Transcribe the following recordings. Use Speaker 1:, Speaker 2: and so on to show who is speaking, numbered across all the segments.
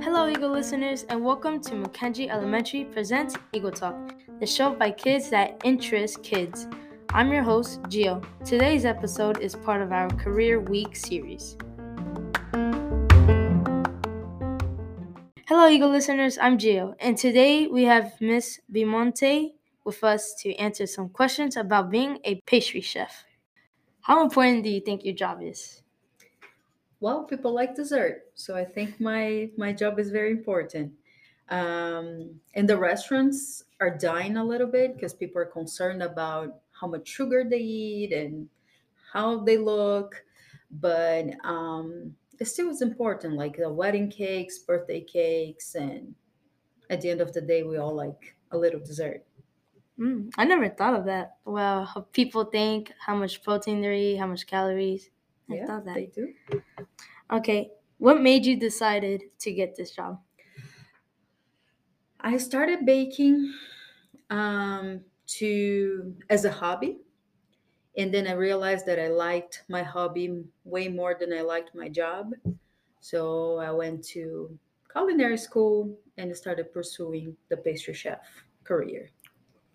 Speaker 1: Hello, Eagle listeners, and welcome to McKendree Elementary Presents Eagle Talk, the show by kids that interest kids. I'm your host, Gio. Today's episode is part of our Career Week series. Hello, Eagle listeners, I'm Gio, and today we have Miss Bimonte with us to answer some questions about being a pastry chef. How important do you think your job is?
Speaker 2: well people like dessert so i think my my job is very important um, and the restaurants are dying a little bit because people are concerned about how much sugar they eat and how they look but um, it still is important like the wedding cakes birthday cakes and at the end of the day we all like a little dessert
Speaker 1: Mm, I never thought of that. Well, how people think how much protein they eat, how much calories. I
Speaker 2: yeah
Speaker 1: thought that.
Speaker 2: they do
Speaker 1: Okay, what made you decided to get this job?
Speaker 2: i started baking um, to as a hobby and then i realized that i liked my hobby way more than i liked my job so i went to culinary school and started pursuing the pastry chef career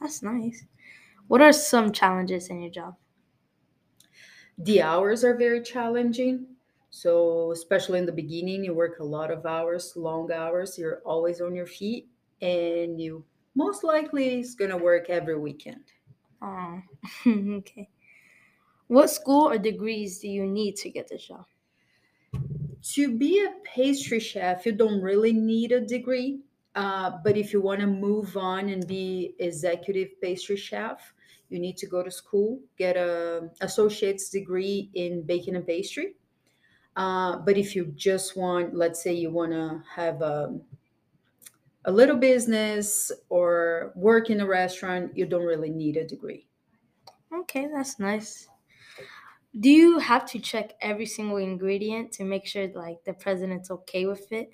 Speaker 1: That's nice. What are some challenges in your job?
Speaker 2: the hours are very challenging so especially in the beginning you work a lot of hours long hours you're always on your feet and you most likely is going to work every weekend
Speaker 1: Oh, okay. What school or degrees do you need to get this job?
Speaker 2: to be a pastry chef, you don't really need a degree. Uh, but if you want to move on and be executive pastry chef, you need to go to school, get a associate's degree in baking and pastry. Uh, but if you just want, let's say you want to have a, a little business or work in a restaurant, you don't really need a degree.
Speaker 1: Okay, that's nice. Do you have to check every single ingredient to make sure like the president's okay with it?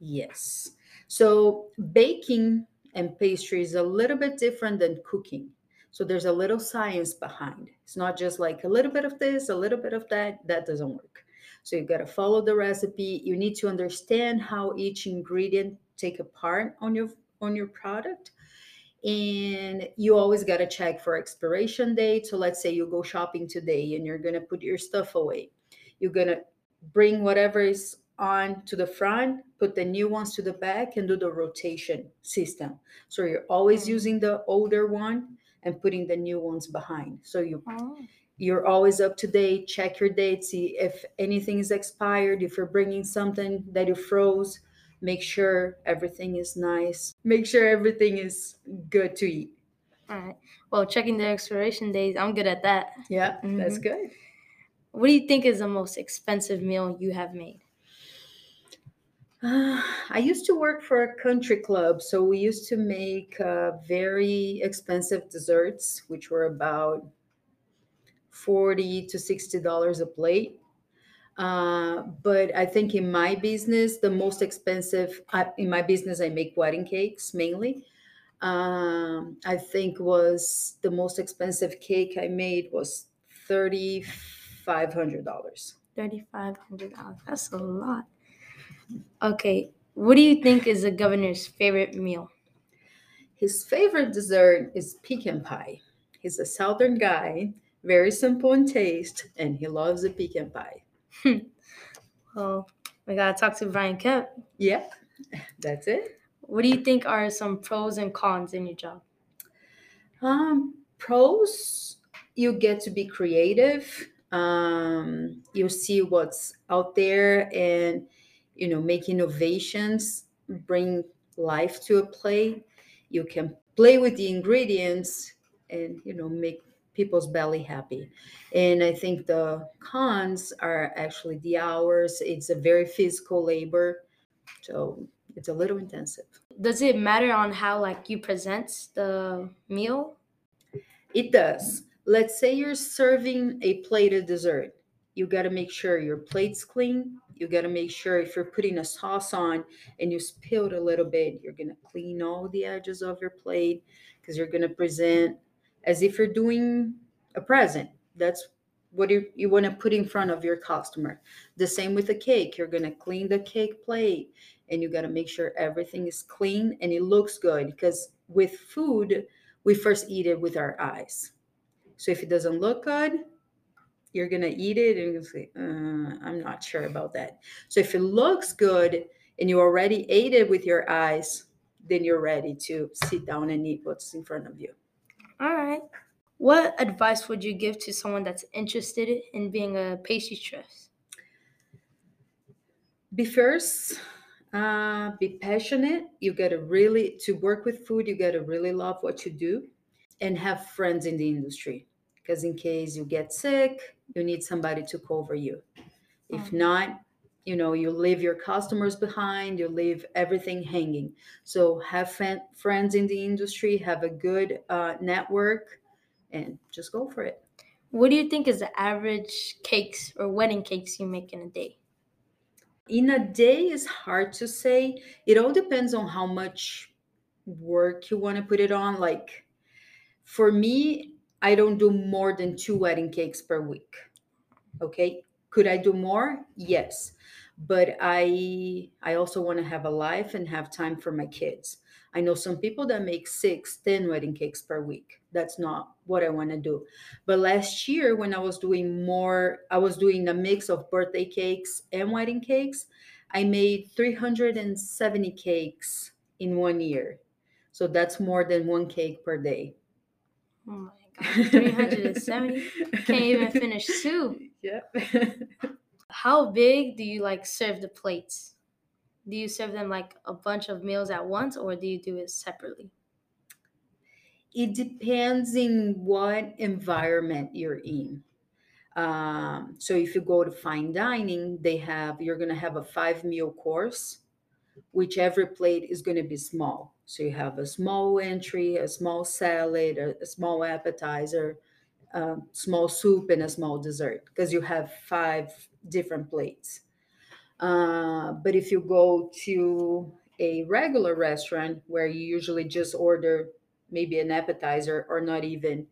Speaker 2: Yes. So baking and pastry is a little bit different than cooking. So there's a little science behind. It's not just like a little bit of this, a little bit of that. That doesn't work. So you've got to follow the recipe. You need to understand how each ingredient take a part on your on your product. And you always got to check for expiration date. So let's say you go shopping today and you're going to put your stuff away. You're going to bring whatever is on to the front, put the new ones to the back, and do the rotation system. So you're always
Speaker 1: Mm.
Speaker 2: using the older one and putting the new ones behind. So you
Speaker 1: Oh,
Speaker 2: you're always up to date. Check your date, see if anything is expired. If you're bringing something that you froze, make sure everything is nice. Make sure everything is good to eat.
Speaker 1: all right. Well, checking the expiration dates, I'm good at that.
Speaker 2: Yeah, that's
Speaker 1: Mhm.
Speaker 2: good.
Speaker 1: What do you think is the most expensive meal you have made?
Speaker 2: I used to work for a country club, so we used to make uh, very expensive desserts, which were about forty to sixty dollars a plate. Uh, but I think in my business, the most expensive in my business, I make wedding cakes mainly. Um, I think was the most expensive cake I made was thirty five hundred dollars.
Speaker 1: Thirty-five hundred dollars. That's a lot. Okay. What do you think is the governor's favorite meal?
Speaker 2: His favorite dessert is pecan pie. He's a southern guy, very simple in taste, and he loves the pecan pie.
Speaker 1: Well, we gotta talk to Brian Kemp.
Speaker 2: Yep, that's it.
Speaker 1: What do you think are some pros and cons in your job?
Speaker 2: Um, pros, you get to be creative. Um, you see what's out there and, you know, make innovations, bring life to a plate. You can play with the ingredients and, you know, make people's belly happy. And I think the cons are actually the hours. It's a very physical labor. So it's a little intensive.
Speaker 1: Does it matter on how like you present the meal?
Speaker 2: It does. Let's say you're serving a plate of dessert. You got to make sure your plate's clean. You got to make sure if you're putting a sauce on and you spilled a little bit, you're going to clean all the edges of your plate because you're going to present as if you're doing a present. That's what you, you want to put in front of your customer. The same with the cake. You're going to clean the cake plate and you got to make sure everything is clean and it looks good because with food, we first eat it with our eyes. So if it doesn't look good, you're going to eat it and you say, uh, I'm not sure about that. So if it looks good and you already ate it with your eyes, then you're ready to sit down and eat what's in front of you.
Speaker 1: All right. What advice would you give to someone that's interested in being a pastry chef?
Speaker 2: Be first, uh, be passionate. You got to really, to work with food, you got to really love what you do and have friends in the industry. Because in case you get sick, you need somebody to cover you. If
Speaker 1: Mm.
Speaker 2: not, you know, you leave your customers behind, you leave everything hanging. So have fan- friends in the industry, have a good uh, network, and just go for it.
Speaker 1: What do you think is the average cakes or wedding cakes you make in a day?
Speaker 2: In a day is hard to say. It all depends on how much work you want to put it on. Like for me, I don't do more than two wedding cakes per week. Okay. Could I do more? Yes. But I I also want to have a life and have time for my kids. I know some people that make six, ten wedding cakes per week. That's not what I want to do. But last year, when I was doing more, I was doing a mix of birthday cakes and wedding cakes. I made 370 cakes in one year. So that's more than one cake per day.
Speaker 1: Oh my 370? Can't even finish two.
Speaker 2: Yep.
Speaker 1: How big do you like serve the plates? Do you serve them like a bunch of meals at once or do you do it separately?
Speaker 2: it depends in what environment you're in. Um, so if you go to fine dining, they have you're gonna have a five meal course, which every plate is gonna be small. So you have a small entry, a small salad, a, a small appetizer, a small soup, and a small dessert because you have five different plates. Uh, but if you go to a regular restaurant where you usually just order maybe an appetizer or not even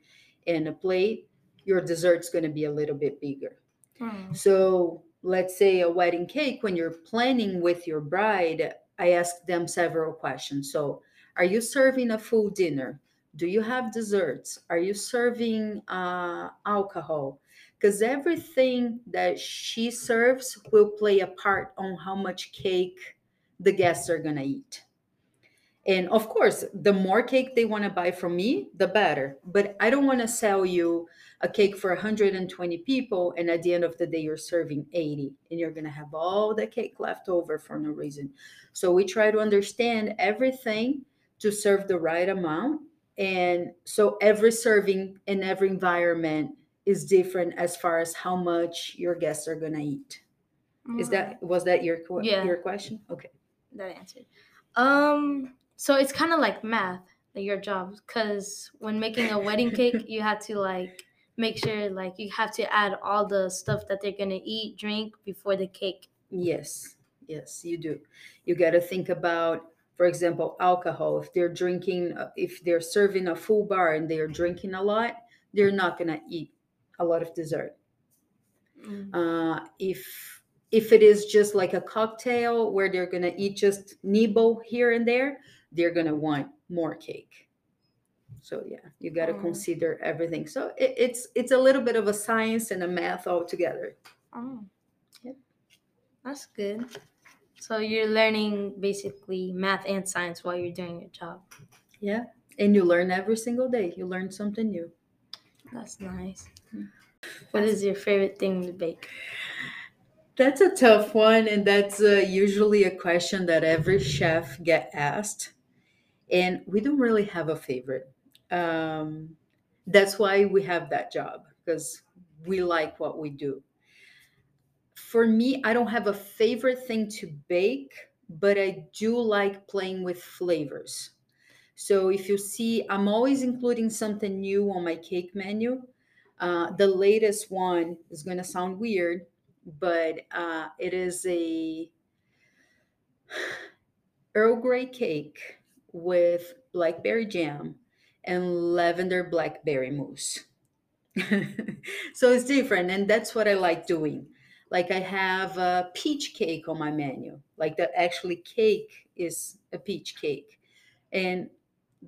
Speaker 2: in a plate, your dessert's going to be a little bit bigger.
Speaker 1: Hmm.
Speaker 2: So, let's say a wedding cake, when you're planning with your bride, I ask them several questions. So, are you serving a full dinner? Do you have desserts? Are you serving uh, alcohol? Because everything that she serves will play a part on how much cake the guests are going to eat. And of course, the more cake they want to buy from me, the better. But I don't want to sell you a cake for 120 people and at the end of the day you're serving 80 and you're going to have all the cake left over for no reason. So we try to understand everything to serve the right amount and so every serving in every environment is different as far as how much your guests are going to eat. Is that was that your
Speaker 1: Yeah.
Speaker 2: your question? Okay.
Speaker 1: that answered. Um, so it's kind of like math, like your job, because when making a wedding cake, you have to like make sure like you have to add all the stuff that they're gonna eat, drink before the cake.
Speaker 2: Yes, yes, you do. You got to think about, for example, alcohol. If they're drinking, uh, if they're serving a full bar and they're drinking a lot, they're not going to eat a lot of dessert.
Speaker 1: Mm.
Speaker 2: Uh, if if it is just like a cocktail where they're going to eat just nibble here and there, they're going to want more cake. So yeah, you got to
Speaker 1: Oh.
Speaker 2: consider everything. So it, it's it's a little bit of a science and a math all together.
Speaker 1: Oh,
Speaker 2: Yep.
Speaker 1: that's good. So you're learning basically math and science while you're doing your job.
Speaker 2: Yeah, and you learn every single day. You learn something new.
Speaker 1: That's nice.
Speaker 2: Mm.
Speaker 1: What is your favorite thing to bake?
Speaker 2: That's a tough one, and that's uh, usually a question that every chef get asked. And we don't really have a favorite. Um, that's why we have that job because we like what we do. For me, I don't have a favorite thing to bake, but I do like playing with flavors. So if you see, I'm always including something new on my cake menu. Uh, the latest one is going to sound weird, but uh, it is a Earl Grey cake with blackberry jam and lavender blackberry mousse. so it's different, and that's what I like doing. Like I have a peach cake on my menu. Like that actually cake is a peach cake. And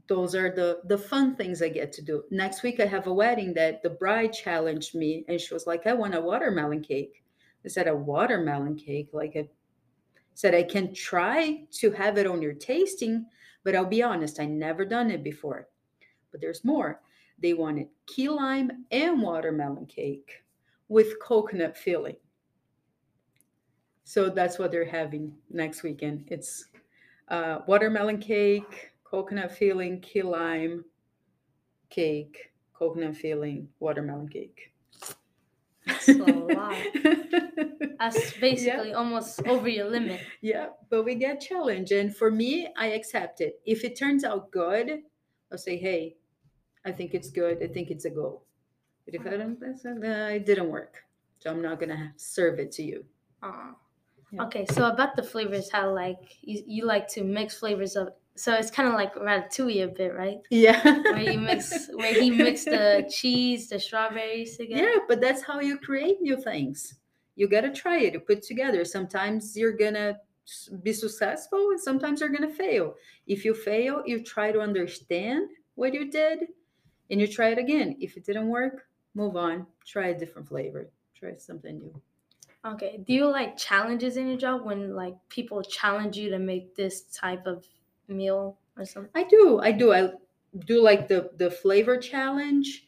Speaker 2: those are the the fun things I get to do. Next week I have a wedding that the bride challenged me and she was like, I want a watermelon cake. I said a watermelon cake, like I said I can try to have it on your tasting, but I'll be honest, I never done it before. But there's more. They wanted key lime and watermelon cake with coconut filling. So that's what they're having next weekend. It's uh, watermelon cake, coconut filling, key lime cake, coconut filling, watermelon cake.
Speaker 1: That's a lot. That's basically yeah. almost over your limit.
Speaker 2: Yeah, but we get challenged. And for me, I accept it. If it turns out good, I'll say, hey, I think it's good. I think it's a go. But if I don't, uh, it didn't work. So I'm not going to serve it to you.
Speaker 1: Uh, yeah. Okay, so about the flavors, how like you, you like to mix flavors of so it's kind of like ratatouille a bit, right?
Speaker 2: Yeah.
Speaker 1: where you mix, where he mixed the cheese, the strawberries together.
Speaker 2: Yeah, but that's how you create new things. You gotta try it. You put together. Sometimes you're gonna be successful, and sometimes you're gonna fail. If you fail, you try to understand what you did, and you try it again. If it didn't work, move on. Try a different flavor. Try something new.
Speaker 1: Okay. Do you like challenges in your job when like people challenge you to make this type of meal or something? I
Speaker 2: do. I do. I do like the the flavor challenge,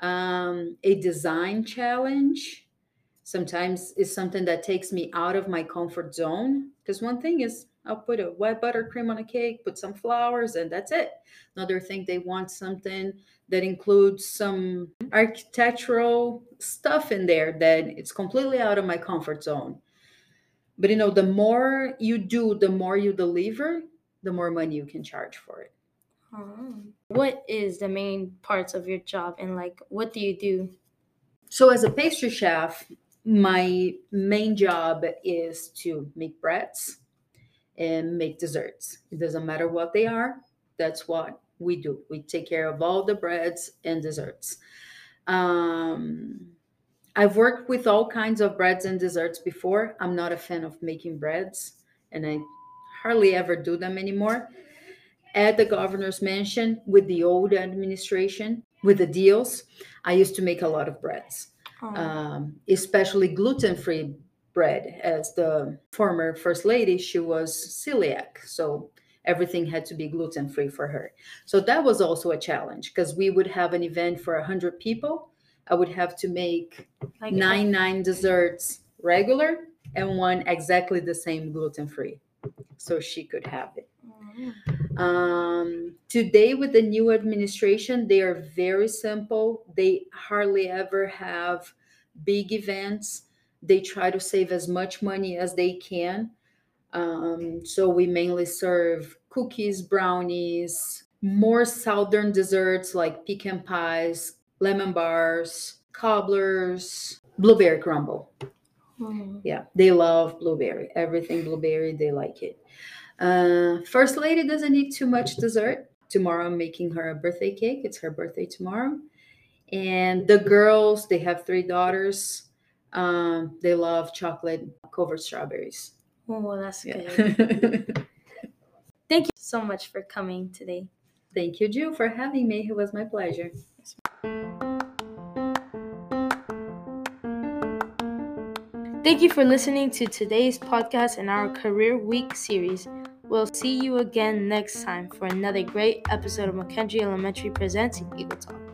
Speaker 2: um, a design challenge. Sometimes is something that takes me out of my comfort zone. Because one thing is I'll put a white buttercream on a cake, put some flowers, and that's it. Another thing, they want something that includes some architectural stuff in there that it's completely out of my comfort zone. But you know, the more you do, the more you deliver, the more money you can charge for it.
Speaker 1: Oh. What is the main parts of your job and like what do you do?
Speaker 2: So as a pastry chef, my main job is to make breads and make desserts. It doesn't matter what they are. That's what we do. We take care of all the breads and desserts. Um, I've worked with all kinds of breads and desserts before. I'm not a fan of making breads, and I hardly ever do them anymore. At the governor's mansion with the old administration, with the Deals, I used to make a lot of breads, oh. um, especially gluten free bread. As the former first lady, she was celiac. So everything had to be gluten free for her. So that was also a challenge because we would have an event for 100 people. I would have to make like nine, nine desserts regular and one exactly the same gluten free so she could have it. Mm. Um, today, with the new administration, they are very simple. They hardly ever have big events. They try to save as much money as they can. Um, so we mainly serve cookies, brownies, more southern desserts like pecan pies, lemon bars, cobblers, blueberry crumble. Mm. Yeah, they love blueberry. Everything blueberry, they like it. Uh, First lady doesn't eat too much dessert. Tomorrow, I'm making her a birthday cake. It's her birthday tomorrow. And the girls, they have three daughters. Um, they love chocolate covered strawberries.
Speaker 1: Oh, that's yeah. good. Thank you so much for coming today.
Speaker 2: Thank you, Jill, for having me. It was my pleasure.
Speaker 1: Thank you for listening to today's podcast in our Career Week series. We'll see you again next time for another great episode of McKendree Elementary Presents Eagle Talk.